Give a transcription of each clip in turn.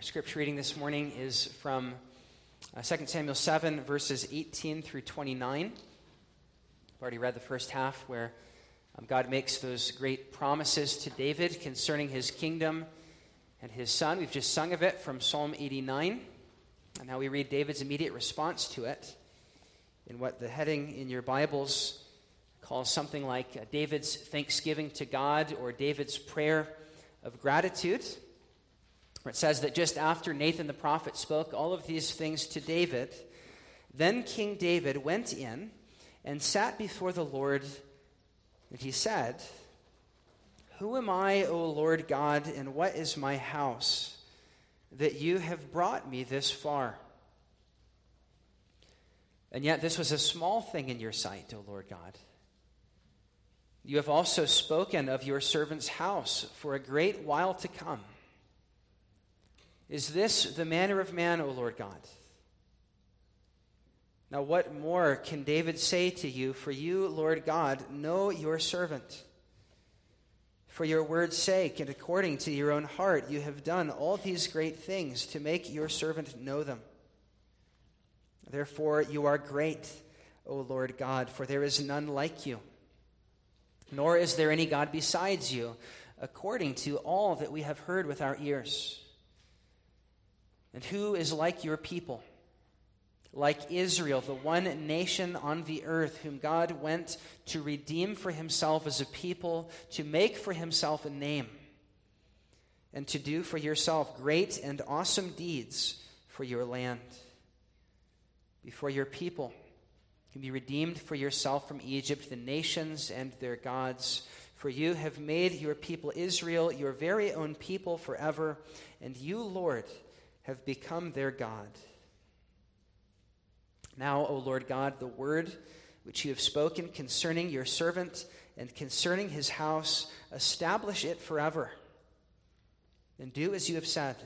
Our scripture reading this morning is from uh, 2 Samuel 7, verses 18 through 29. I've already read the first half where um, God makes those great promises to David concerning his kingdom and his son. We've just sung of it from Psalm 89. And now we read David's immediate response to it in what the heading in your Bibles calls something like uh, David's thanksgiving to God or David's prayer of gratitude it says that just after Nathan the prophet spoke all of these things to David, then King David went in and sat before the Lord, and he said, Who am I, O Lord God, and what is my house, that you have brought me this far? And yet this was a small thing in your sight, O Lord God. You have also spoken of your servant's house for a great while to come. Is this the manner of man, O Lord God? Now, what more can David say to you? For you, Lord God, know your servant. For your word's sake and according to your own heart, you have done all these great things to make your servant know them. Therefore, you are great, O Lord God, for there is none like you, nor is there any God besides you, according to all that we have heard with our ears. And who is like your people? Like Israel, the one nation on the earth whom God went to redeem for himself as a people, to make for himself a name, and to do for yourself great and awesome deeds for your land. Before your people can be redeemed for yourself from Egypt, the nations and their gods. For you have made your people Israel your very own people forever, and you, Lord, have become their God. Now, O Lord God, the word which you have spoken concerning your servant and concerning his house, establish it forever. And do as you have said.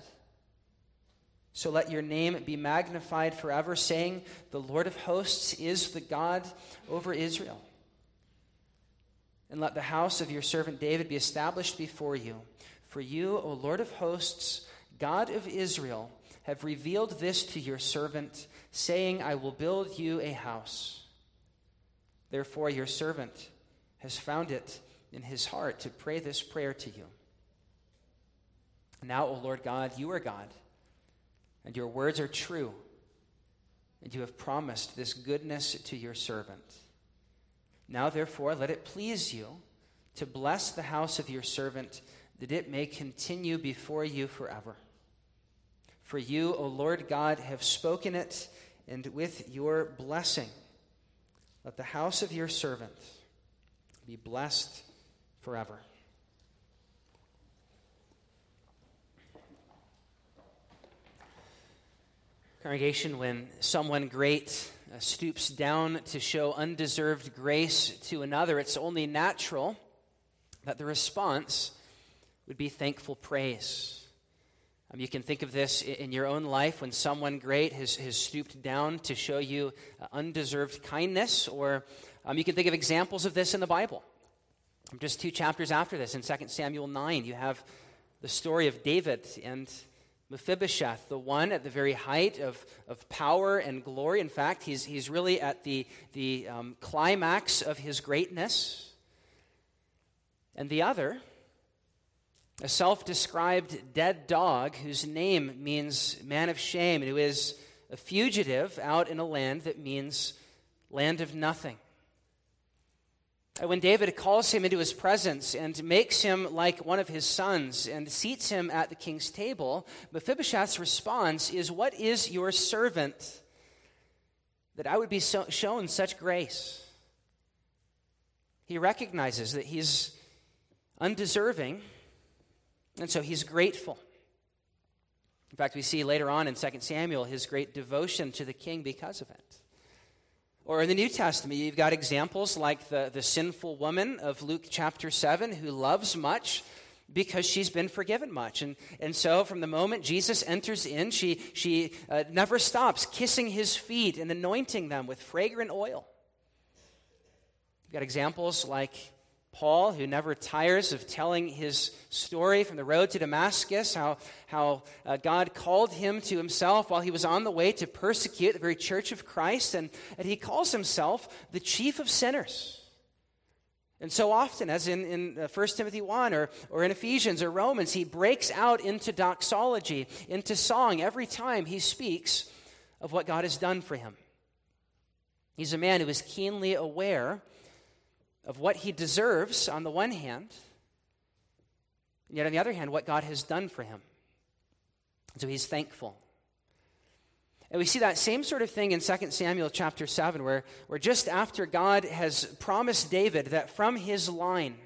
So let your name be magnified forever, saying, The Lord of hosts is the God over Israel. And let the house of your servant David be established before you. For you, O Lord of hosts, God of Israel, have revealed this to your servant, saying, I will build you a house. Therefore, your servant has found it in his heart to pray this prayer to you. Now, O Lord God, you are God, and your words are true, and you have promised this goodness to your servant. Now, therefore, let it please you to bless the house of your servant, that it may continue before you forever. For you, O Lord God, have spoken it, and with your blessing, let the house of your servant be blessed forever. Congregation, when someone great uh, stoops down to show undeserved grace to another, it's only natural that the response would be thankful praise. Um, you can think of this in your own life when someone great has, has stooped down to show you uh, undeserved kindness, or um, you can think of examples of this in the Bible. Just two chapters after this, in 2 Samuel 9, you have the story of David and Mephibosheth, the one at the very height of, of power and glory. In fact, he's, he's really at the, the um, climax of his greatness. And the other, a self described dead dog whose name means man of shame, and who is a fugitive out in a land that means land of nothing. Uh, when David calls him into his presence and makes him like one of his sons and seats him at the king's table, Mephibosheth's response is, What is your servant that I would be so, shown such grace? He recognizes that he's undeserving and so he's grateful. In fact, we see later on in 2 Samuel his great devotion to the king because of it. Or in the New Testament, you've got examples like the, the sinful woman of Luke chapter 7 who loves much because she's been forgiven much. And, and so from the moment Jesus enters in, she, she uh, never stops kissing his feet and anointing them with fragrant oil. You've got examples like Paul, who never tires of telling his story from the road to Damascus, how, how uh, God called him to himself while he was on the way to persecute the very church of Christ, and, and he calls himself the chief of sinners. And so often, as in, in 1 uh, Timothy 1 or, or in Ephesians or Romans, he breaks out into doxology, into song every time he speaks of what God has done for him. He's a man who is keenly aware of what he deserves on the one hand, and yet on the other hand, what God has done for him. So he's thankful. And we see that same sort of thing in 2 Samuel chapter 7, where, where just after God has promised David that from his line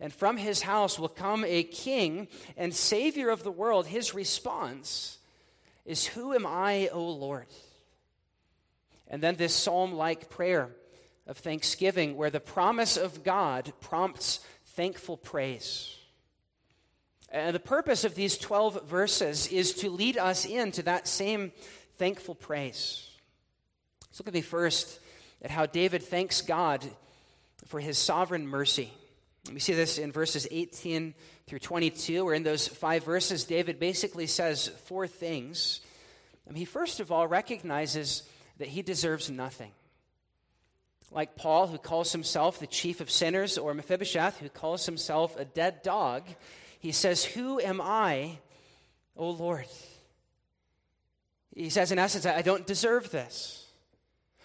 and from his house will come a king and savior of the world, his response is, Who am I, O Lord? And then this psalm like prayer of thanksgiving, where the promise of God prompts thankful praise. And the purpose of these 12 verses is to lead us into that same thankful praise. Let's look at me first at how David thanks God for his sovereign mercy. We see this in verses 18 through 22, where in those five verses, David basically says four things. he first of all recognizes that he deserves nothing. Like Paul, who calls himself the chief of sinners, or Mephibosheth, who calls himself a dead dog, he says, Who am I, O Lord? He says, in essence, I don't deserve this.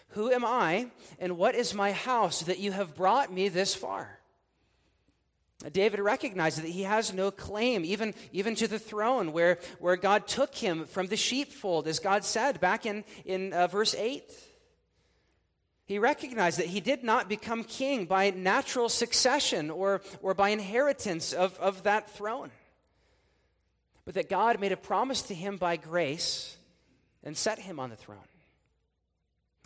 Who am I, and what is my house that you have brought me this far? David recognizes that he has no claim, even, even to the throne where, where God took him from the sheepfold, as God said back in, in uh, verse 8. He recognized that he did not become king by natural succession or, or by inheritance of, of that throne, but that God made a promise to him by grace and set him on the throne.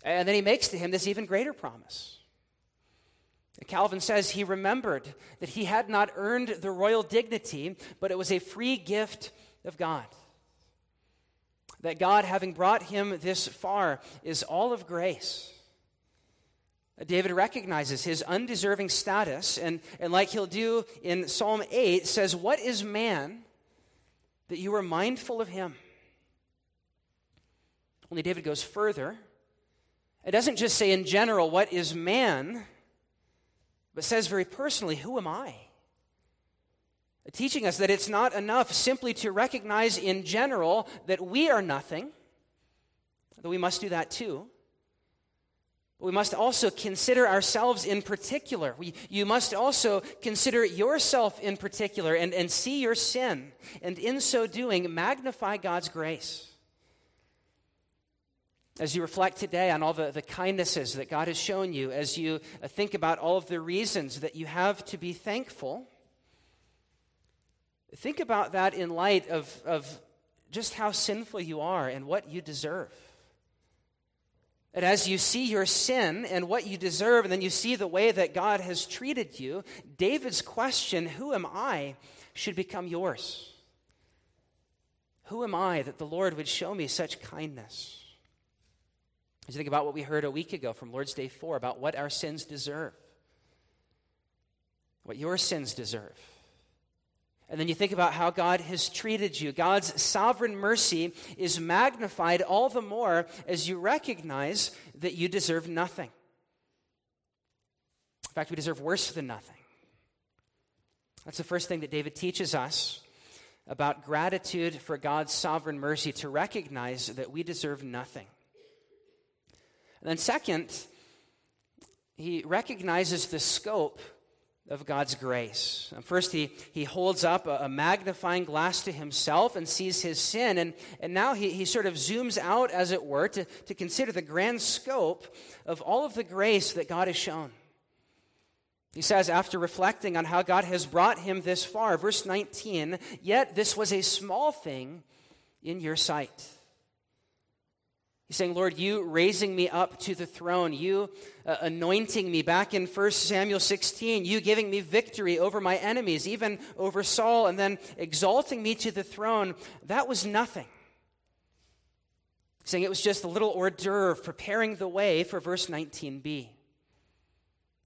And then he makes to him this even greater promise. Calvin says he remembered that he had not earned the royal dignity, but it was a free gift of God. That God, having brought him this far, is all of grace. David recognizes his undeserving status, and, and like he'll do in Psalm 8, says, What is man that you are mindful of him? Only David goes further. It doesn't just say in general, what is man, but says very personally, who am I? Teaching us that it's not enough simply to recognize in general that we are nothing, though we must do that too. We must also consider ourselves in particular. We, you must also consider yourself in particular and, and see your sin, and in so doing, magnify God's grace. As you reflect today on all the, the kindnesses that God has shown you, as you think about all of the reasons that you have to be thankful, think about that in light of, of just how sinful you are and what you deserve. And as you see your sin and what you deserve, and then you see the way that God has treated you, David's question, Who am I, should become yours. Who am I that the Lord would show me such kindness? As you think about what we heard a week ago from Lord's Day 4 about what our sins deserve, what your sins deserve. And then you think about how God has treated you. God's sovereign mercy is magnified all the more as you recognize that you deserve nothing. In fact, we deserve worse than nothing. That's the first thing that David teaches us about gratitude for God's sovereign mercy to recognize that we deserve nothing. And then, second, he recognizes the scope of God's grace. First, he, he holds up a, magnifying glass to himself and sees his sin. And, and now he, he sort of zooms out, as it were, to, to consider the grand scope of all of the grace that God has shown. He says, after reflecting on how God has brought him this far, verse 19, yet this was a small thing in your sight. He's saying, Lord, you raising me up to the throne, you uh, anointing me back in 1 Samuel 16, you giving me victory over my enemies, even over Saul, and then exalting me to the throne, that was nothing. Saying it was just a little hors d'oeuvre preparing the way for verse 19b.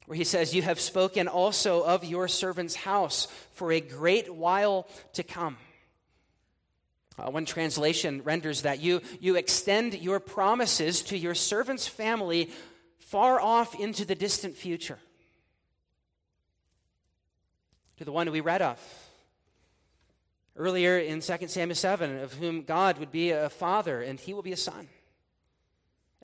where he says, You have spoken also of your servant's house for a great while to come. Uh, one translation renders that you, you extend your promises to your servant's family far off into the distant future. To the one we read of earlier in 2 Samuel 7, of whom God would be a father and he will be a son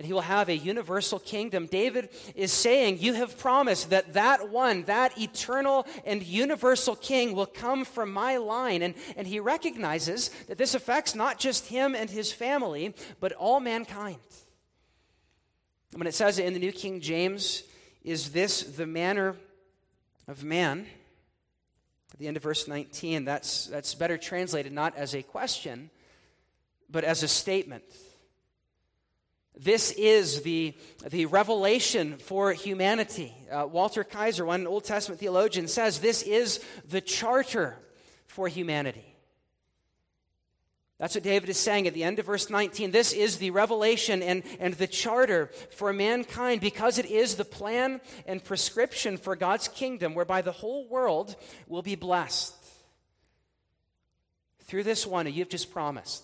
he will have a universal kingdom. David is saying, You have promised that that one, that eternal and universal king, will come from my line. And, and he recognizes that this affects not just him and his family, but all mankind. When it says in the New King James, Is this the manner of man? At the end of verse 19, that's, that's better translated not as a question, but as a statement. This is the, the revelation for humanity. Uh, Walter Kaiser, one Old Testament theologian, says this is the charter for humanity. That's what David is saying at the end of verse 19. This is the revelation and, and the charter for mankind because it is the plan and prescription for God's kingdom whereby the whole world will be blessed. Through this one you've just promised.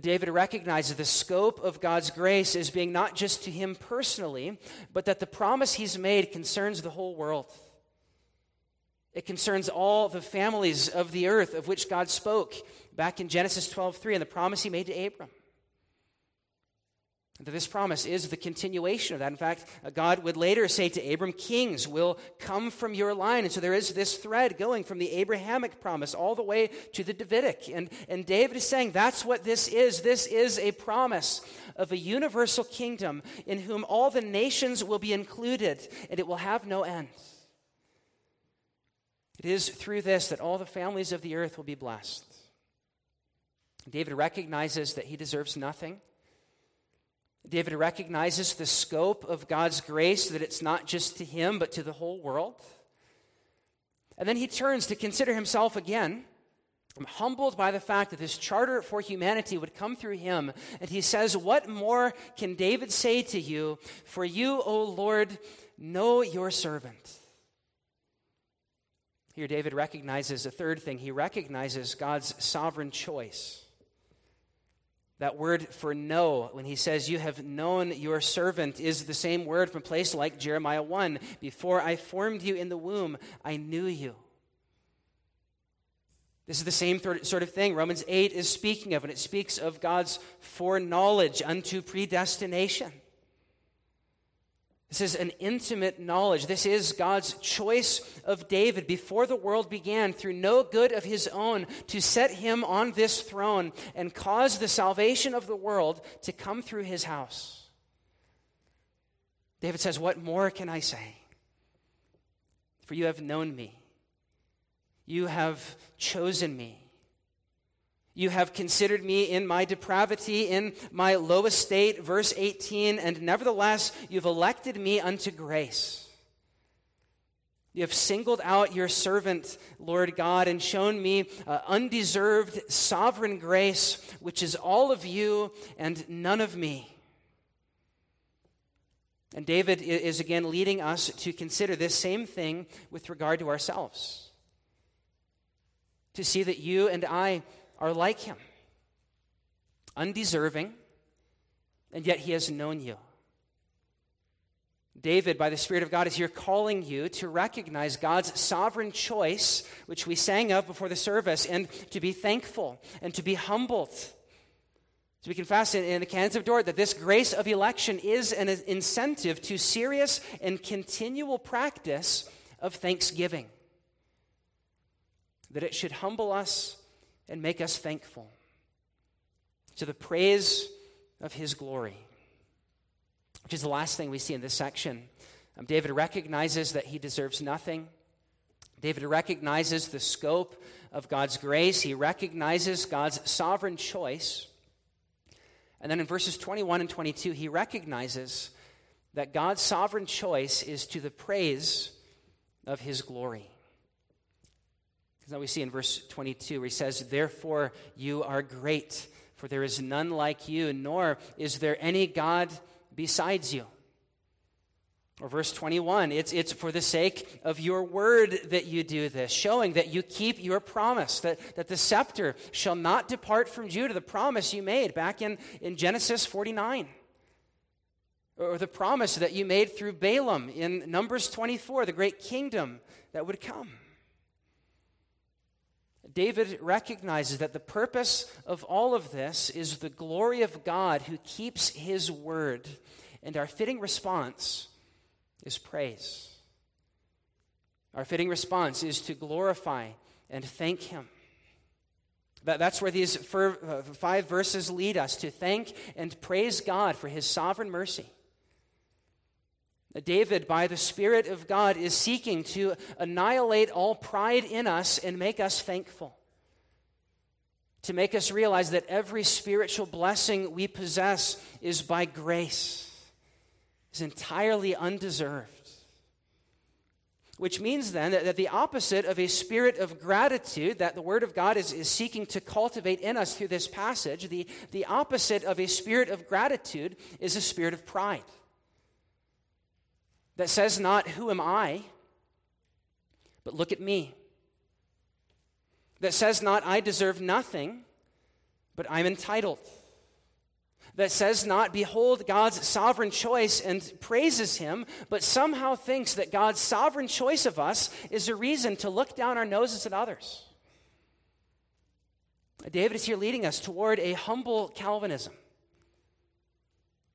David recognizes the scope of God's grace as being not just to him personally, but that the promise he's made concerns the whole world. It concerns all the families of the earth of which God spoke back in Genesis 12:3 and the promise he made to Abram. That this promise is the continuation of that. In fact, uh, God would later say to Abram, Kings will come from your line. And so there is this thread going from the Abrahamic promise all the way to the Davidic. And, and David is saying that's what this is. This is a promise of a universal kingdom in whom all the nations will be included and it will have no end. It is through this that all the families of the earth will be blessed. David recognizes that he deserves nothing David recognizes the scope of God's grace, that it's not just to him, but to the whole world. And then he turns to consider himself again. I'm humbled by the fact that this charter for humanity would come through him. And he says, What more can David say to you? For you, O Lord, know your servant. Here, David recognizes a third thing. He recognizes God's sovereign choice. That word for know, when he says, You have known your servant, is the same word from a place like Jeremiah 1. Before I formed you in the womb, I knew you. This is the same sort of thing Romans 8 is speaking of, and it speaks of God's foreknowledge unto predestination. This is an intimate knowledge. This is God's choice of David before the world began, through no good of his own, to set him on this throne and cause the salvation of the world to come through his house. David says, What more can I say? For you have known me, you have chosen me. You have considered me in my depravity, in my low estate, verse 18, and nevertheless you've elected me unto grace. You have singled out your servant, Lord God, and shown me uh, undeserved sovereign grace, which is all of you and none of me. And David is again leading us to consider this same thing with regard to ourselves. To see that you and I are like him, undeserving, and yet he has known you. David, by the Spirit of God, is here calling you to recognize God's sovereign choice, which we sang of before the service, and to be thankful and to be humbled. So we confess in, in the canons of Dort that this grace of election is an incentive to serious and continual practice of thanksgiving. That it should humble us and make us thankful to the praise of his glory, which is the last thing we see in this section. Um, David recognizes that he deserves nothing. David recognizes the scope of God's grace. He recognizes God's sovereign choice. And then in verses 21 and 22, he recognizes that God's sovereign choice is to the praise of his glory. Because we see in verse 22 where he says, Therefore you are great, for there is none like you, nor is there any God besides you. Or verse 21, it's, it's for the sake of your word that you do this, showing that you keep your promise, that, that the scepter shall not depart from Judah, the promise you made back in, in Genesis 49. Or the promise that you made through Balaam in Numbers 24, the great kingdom that would come. David recognizes that the purpose of all of this is the glory of God who keeps his word, and our fitting response is praise. Our fitting response is to glorify and thank him. That, that's where these uh, five verses lead us to thank and praise God for his sovereign mercy David, by the Spirit of God, is seeking to annihilate all pride in us and make us thankful. To make us realize that every spiritual blessing we possess is by grace, is entirely undeserved. Which means then that, that the opposite of a spirit of gratitude that the Word of God is, is seeking to cultivate in us through this passage, the, the opposite of a spirit of gratitude is a spirit of pride that says not, Who am I? but look at me. That says not, I deserve nothing, but I'm entitled. That says not, Behold God's sovereign choice and praises Him, but somehow thinks that God's sovereign choice of us is a reason to look down our noses at others. David is here leading us toward a humble Calvinism,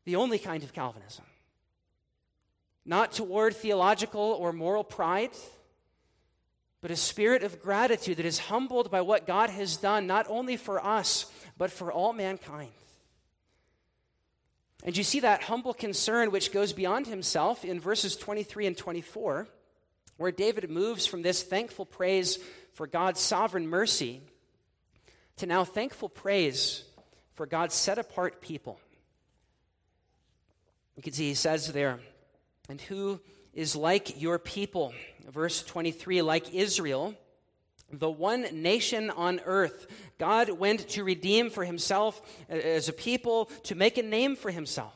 the only kind of Calvinism not toward theological or moral pride, but a spirit of gratitude that is humbled by what God has done, not only for us, but for all mankind. And you see that humble concern which goes beyond himself in verses 23 and 24, where David moves from this thankful praise for God's sovereign mercy to now thankful praise for God's set apart people. You can see he says there, and who is like your people. Verse 23 like Israel, the one nation on earth. God went to redeem for himself uh, as a people, to make a name for himself,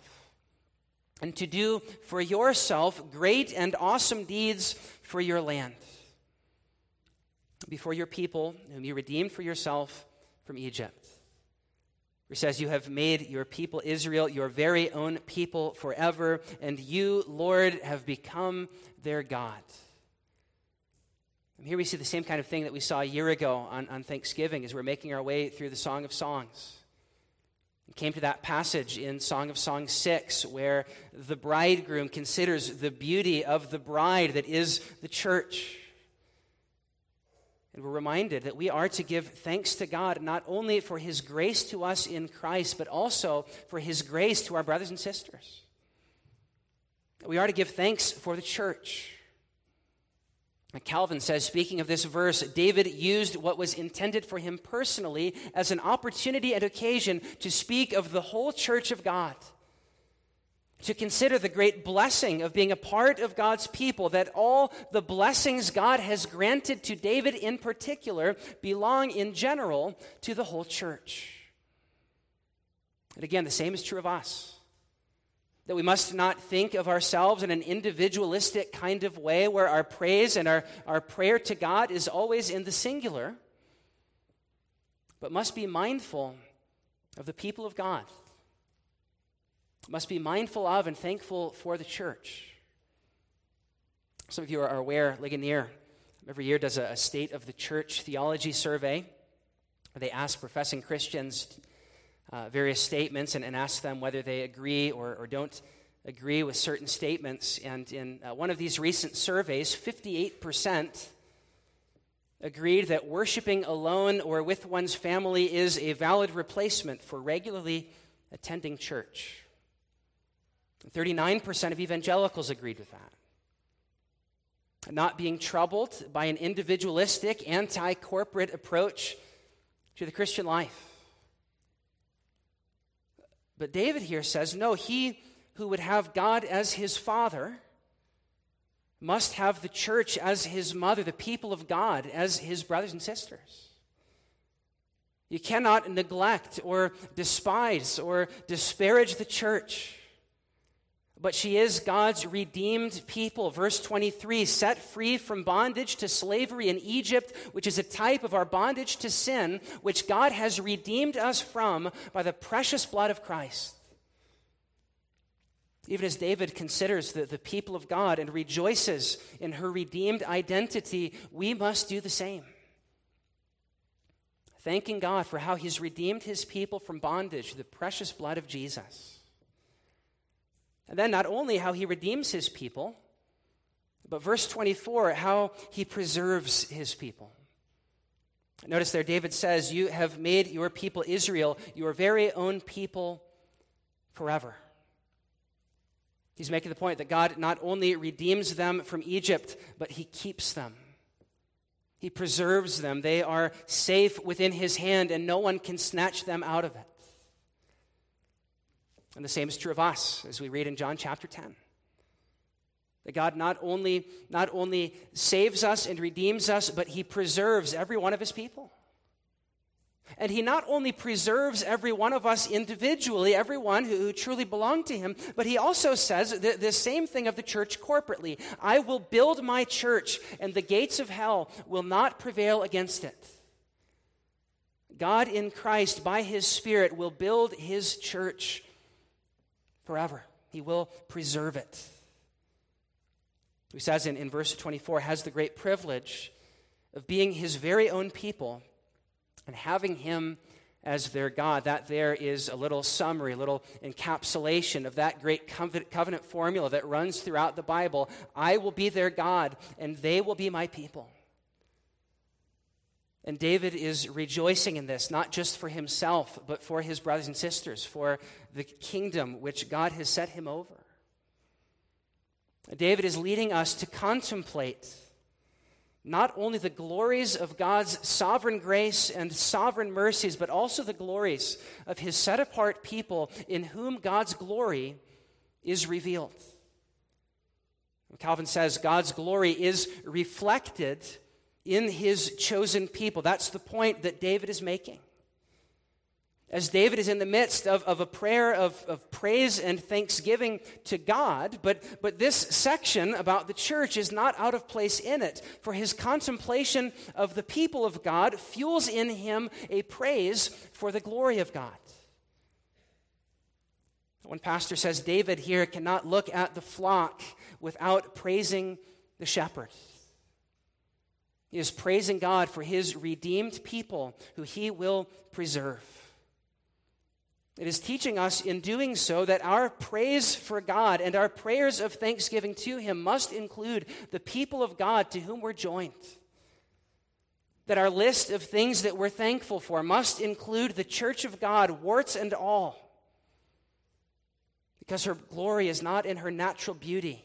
and to do for yourself great and awesome deeds for your land. Before your people, whom you redeemed for yourself from Egypt where says, You have made your people Israel your very own people forever, and you, Lord, have become their God. And here we see the same kind of thing that we saw a year ago on, on Thanksgiving as we're making our way through the Song of Songs. We came to that passage in Song of Songs 6 where the bridegroom considers the beauty of the bride that is the church. And we're reminded that we are to give thanks to God not only for His grace to us in Christ, but also for His grace to our brothers and sisters. We are to give thanks for the church. Calvin says, speaking of this verse, David used what was intended for him personally as an opportunity and occasion to speak of the whole church of God to consider the great blessing of being a part of God's people, that all the blessings God has granted to David in particular belong in general to the whole church. And again, the same is true of us. That we must not think of ourselves in an individualistic kind of way where our praise and our, our prayer to God is always in the singular, but must be mindful of the people of God must be mindful of and thankful for the church. Some of you are aware, Ligonier every year does a, state of the church theology survey. They ask professing Christians uh, various statements and, and, ask them whether they agree or, or don't agree with certain statements. And in uh, one of these recent surveys, 58% agreed that worshiping alone or with one's family is a valid replacement for regularly attending church. 39% of evangelicals agreed with that. Not being troubled by an individualistic, anti corporate approach to the Christian life. But David here says no, he who would have God as his father must have the church as his mother, the people of God as his brothers and sisters. You cannot neglect or despise or disparage the church but she is God's redeemed people. Verse 23 set free from bondage to slavery in Egypt, which is a type of our bondage to sin, which God has redeemed us from by the precious blood of Christ. Even as David considers the, the people of God and rejoices in her redeemed identity, we must do the same. Thanking God for how he's redeemed his people from bondage, the precious blood of Jesus. And then not only how he redeems his people, but verse 24, how he preserves his people. Notice there, David says, You have made your people Israel your very own people forever. He's making the point that God not only redeems them from Egypt, but he keeps them. He preserves them. They are safe within his hand, and no one can snatch them out of it. And the same is true of us, as we read in John chapter 10. That God not only, not only saves us and redeems us, but He preserves every one of His people. And He not only preserves every one of us individually, everyone who, who truly belong to Him, but He also says the, the same thing of the church corporately I will build my church, and the gates of hell will not prevail against it. God in Christ, by His Spirit, will build His church forever. He will preserve it. He says in, in verse 24, has the great privilege of being his very own people and having him as their God. That there is a little summary, a little encapsulation of that great covenant formula that runs throughout the Bible. I will be their God, and they will be my people. And David is rejoicing in this, not just for himself, but for his brothers and sisters, for the kingdom which God has set him over. David is leading us to contemplate not only the glories of God's sovereign grace and sovereign mercies, but also the glories of his set apart people in whom God's glory is revealed. Calvin says God's glory is reflected in his chosen people. That's the point that David is making. As David is in the midst of, of a prayer of, of praise and thanksgiving to God, but, but this section about the church is not out of place in it, for his contemplation of the people of God fuels in him a praise for the glory of God. One pastor says David here cannot look at the flock without praising the shepherd. He is praising God for his redeemed people who he will preserve. It is teaching us in doing so that our praise for God and our prayers of thanksgiving to Him must include the people of God to whom we're joined. That our list of things that we're thankful for must include the church of God, warts and all. Because her glory is not in her natural beauty,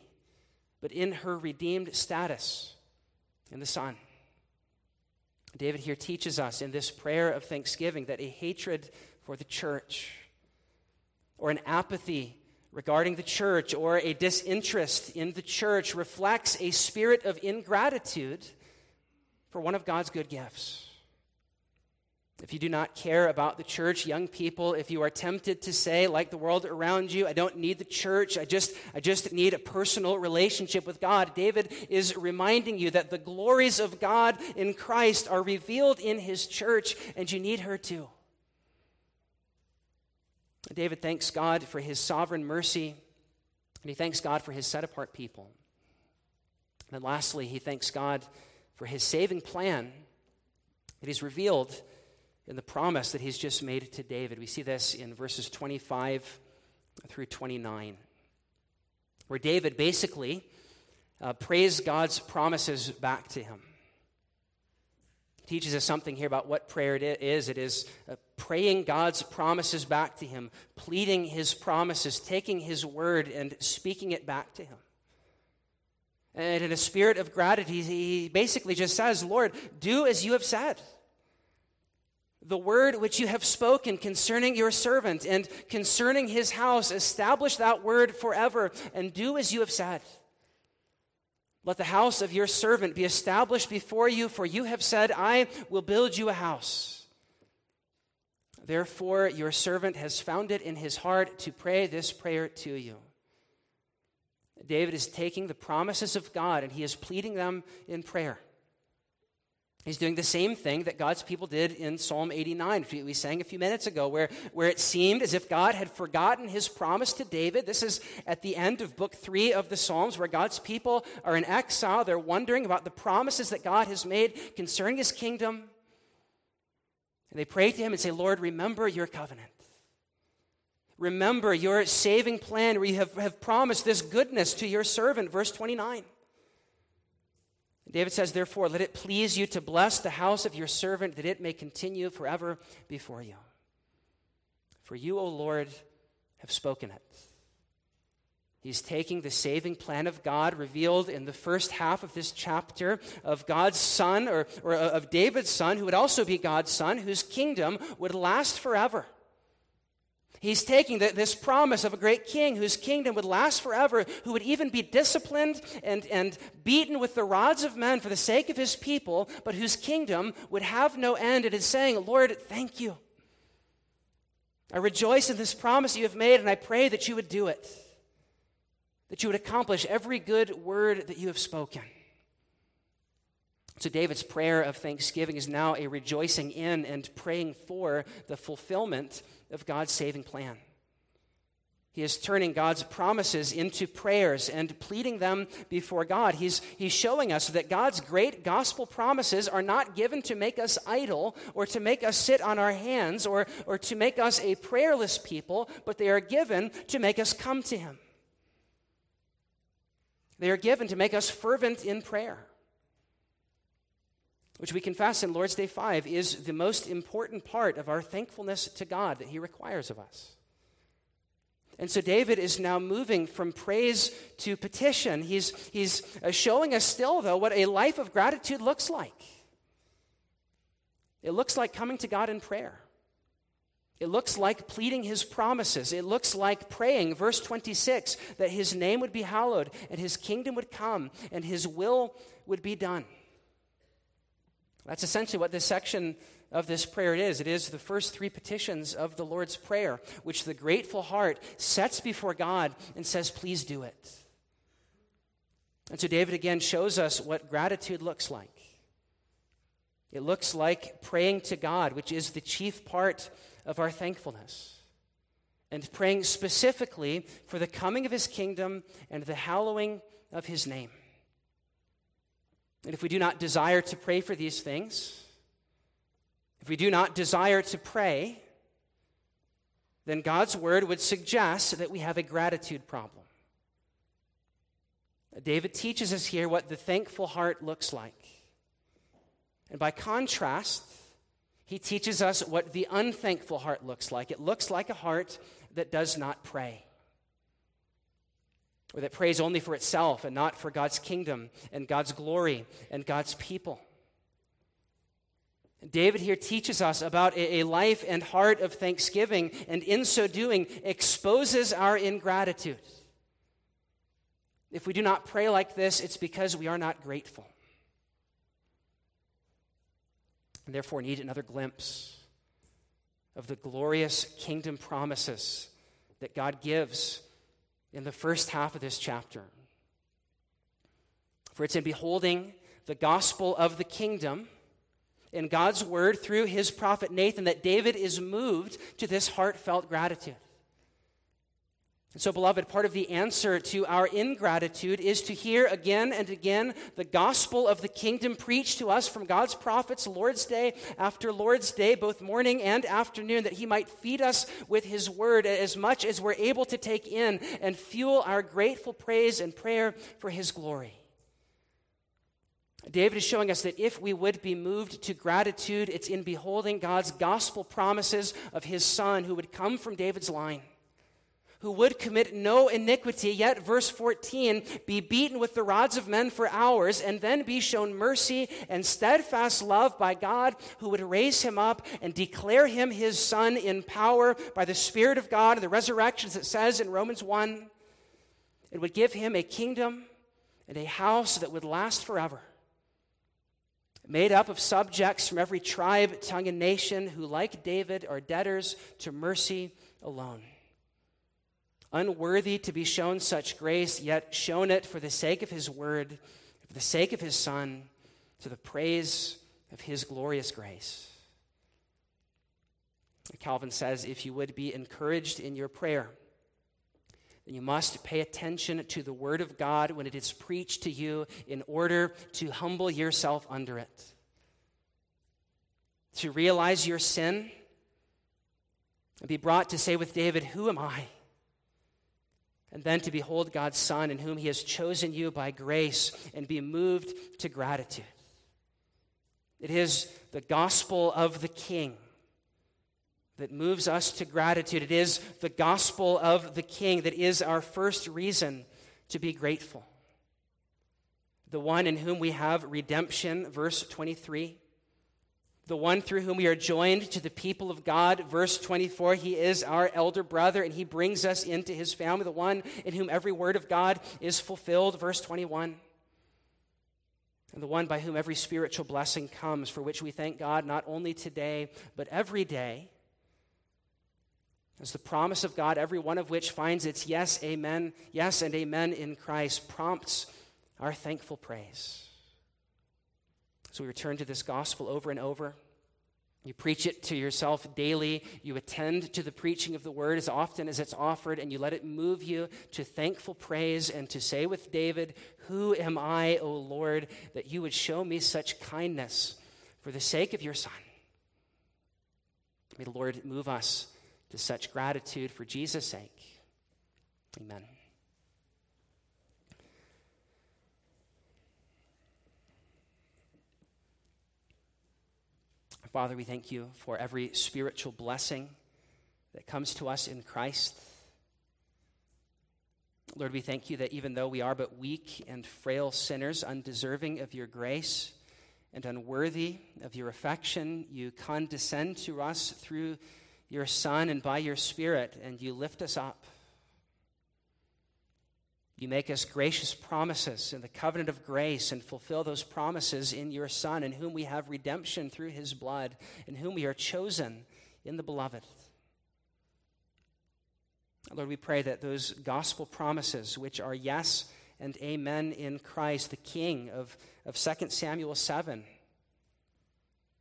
but in her redeemed status in the Son. David here teaches us in this prayer of thanksgiving that a hatred for the church or an apathy regarding the church or a disinterest in the church reflects a spirit of ingratitude for one of God's good gifts. If you do not care about the church, young people, if you are tempted to say, like the world around you, I don't need the church, I just, I just need a personal relationship with God, David is reminding you that the glories of God in Christ are revealed in his church, and you need her too. David thanks God for his sovereign mercy, and he thanks God for his set apart people. And lastly, he thanks God for his saving plan that he's revealed in the promise that he's just made to David. We see this in verses 25 through 29, where David basically uh, prays God's promises back to him. teaches us something here about what prayer it is. It is uh, praying God's promises back to him, pleading his promises, taking his word and speaking it back to him. And in a spirit of gratitude, he basically just says, Lord, do as you have said the word which you have spoken concerning your servant and concerning his house, establish that word forever and do as you have said. Let the house of your servant be established before you, for you have said, I will build you a house. Therefore, your servant has found it in his heart to pray this prayer to you. David is taking the promises of God and he is pleading them in prayer. He's doing the same thing that God's people did in Psalm 89, we sang a few minutes ago, where, where it seemed as if God had forgotten his promise to David. This is at the end of book three of the Psalms, where God's people are in exile. They're wondering about the promises that God has made concerning his kingdom. And they pray to him and say, Lord, remember your covenant. Remember your saving plan where you have, have promised this goodness to your servant. Verse 29. David says, Therefore, let it please you to bless the house of your servant, that it may continue forever before you. For you, O Lord, have spoken it. He's taking the saving plan of God revealed in the first half of this chapter of God's Son, or, or of David's Son, who would also be God's Son, whose kingdom would last forever. He's taking the, this promise of a great king whose kingdom would last forever, who would even be disciplined and, and beaten with the rods of men for the sake of his people, but whose kingdom would have no end. It is saying, Lord, thank you. I rejoice in this promise you have made, and I pray that you would do it, that you would accomplish every good word that you have spoken. So, David's prayer of thanksgiving is now a rejoicing in and praying for the fulfillment of God's saving plan. He is turning God's promises into prayers and pleading them before God. He's, he's showing us that God's great gospel promises are not given to make us idle or to make us sit on our hands or, or to make us a prayerless people, but they are given to make us come to Him. They are given to make us fervent in prayer which we confess in Lord's Day 5 is the most important part of our thankfulness to God that He requires of us. And so David is now moving from praise to petition. He's, he's uh, showing us still, though, what a life of gratitude looks like. It looks like coming to God in prayer. It looks like pleading his promises. It looks like praying, verse 26, that his name would be hallowed and his kingdom would come and his will would be done. That's essentially what this section of this prayer is. It is the first three petitions of the Lord's Prayer, which the grateful heart sets before God and says, Please do it. And so David again shows us what gratitude looks like. It looks like praying to God, which is the chief part of our thankfulness, and praying specifically for the coming of his kingdom and the hallowing of his name. And if we do not desire to pray for these things, if we do not desire to pray, then God's word would suggest that we have a gratitude problem. David teaches us here what the thankful heart looks like. And by contrast, he teaches us what the unthankful heart looks like. It looks like a heart that does not pray or that prays only for itself and not for God's kingdom and God's glory and God's people. David here teaches us about a, life and heart of thanksgiving, and in so doing, exposes our ingratitude. If we do not pray like this, it's because we are not grateful. And therefore, need another glimpse of the glorious kingdom promises that God gives in the first half of this chapter. For it's in beholding the gospel of the kingdom in God's word through his prophet Nathan that David is moved to this heartfelt gratitude. So, beloved, part of the answer to our ingratitude is to hear again and again the gospel of the kingdom preached to us from God's prophets, Lord's Day after Lord's Day, both morning and afternoon, that He might feed us with His word as much as we're able to take in and fuel our grateful praise and prayer for His glory. David is showing us that if we would be moved to gratitude, it's in beholding God's gospel promises of His Son who would come from David's line who would commit no iniquity, yet, verse 14, be beaten with the rods of men for hours, and then be shown mercy and steadfast love by God, who would raise him up and declare him his son in power by the Spirit of God and the resurrection, as it says in Romans 1. It would give him a kingdom and a house that would last forever made up of subjects from every tribe, tongue, and nation who, like David, are debtors to mercy alone. Unworthy to be shown such grace, yet shown it for the sake of his word, for the sake of his Son, to the praise of his glorious grace. Calvin says if you would be encouraged in your prayer, then you must pay attention to the Word of God when it is preached to you in order to humble yourself under it. To realize your sin and be brought to say with David, Who am I? And then to behold God's Son in whom He has chosen you by grace and be moved to gratitude. It is the gospel of the King that moves us to gratitude. It is the gospel of the King that is our first reason to be grateful. The one in whom we have redemption, verse 23 the one through whom we are joined to the people of God. Verse 24, he is our elder brother and he brings us into his family, the one in whom every word of God is fulfilled. Verse 21. And the one by whom every spiritual blessing comes, for which we thank God not only today, but every day. As the promise of God, every one of which finds its yes, amen, yes, and amen in Christ, prompts our thankful praise. So we return to this gospel over and over. You preach it to yourself daily. You attend to the preaching of the word as often as it's offered, and you let it move you to thankful praise and to say with David, Who am I, O Lord, that you would show me such kindness for the sake of your Son? May the Lord move us to such gratitude for Jesus' sake. Amen. Father, we thank you for every spiritual blessing that comes to us in Christ. Lord, we thank you that even though we are but weak and frail sinners, undeserving of your grace and unworthy of your affection, you condescend to us through your Son and by your Spirit, and you lift us up. You make us gracious promises in the covenant of grace and fulfill those promises in your Son, in whom we have redemption through his blood, in whom we are chosen in the beloved. Lord, we pray that those gospel promises, which are yes and amen in Christ, the King of, of 2 Samuel 7,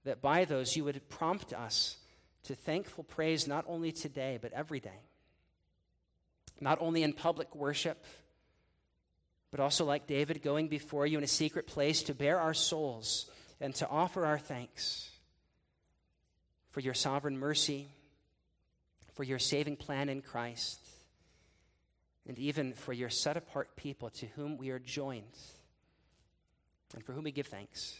that by those you would prompt us to thankful praise not only today, but every day. Not only in public worship but also like David, going before you in a secret place to bare our souls and to offer our thanks for your sovereign mercy, for your saving plan in Christ, and even for your set apart people to whom we are joined and for whom we give thanks.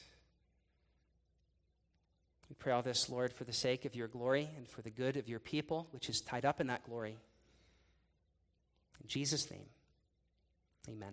We pray all this, Lord, for the sake of your glory and for the good of your people, which is tied up in that glory. In Jesus' name, amen.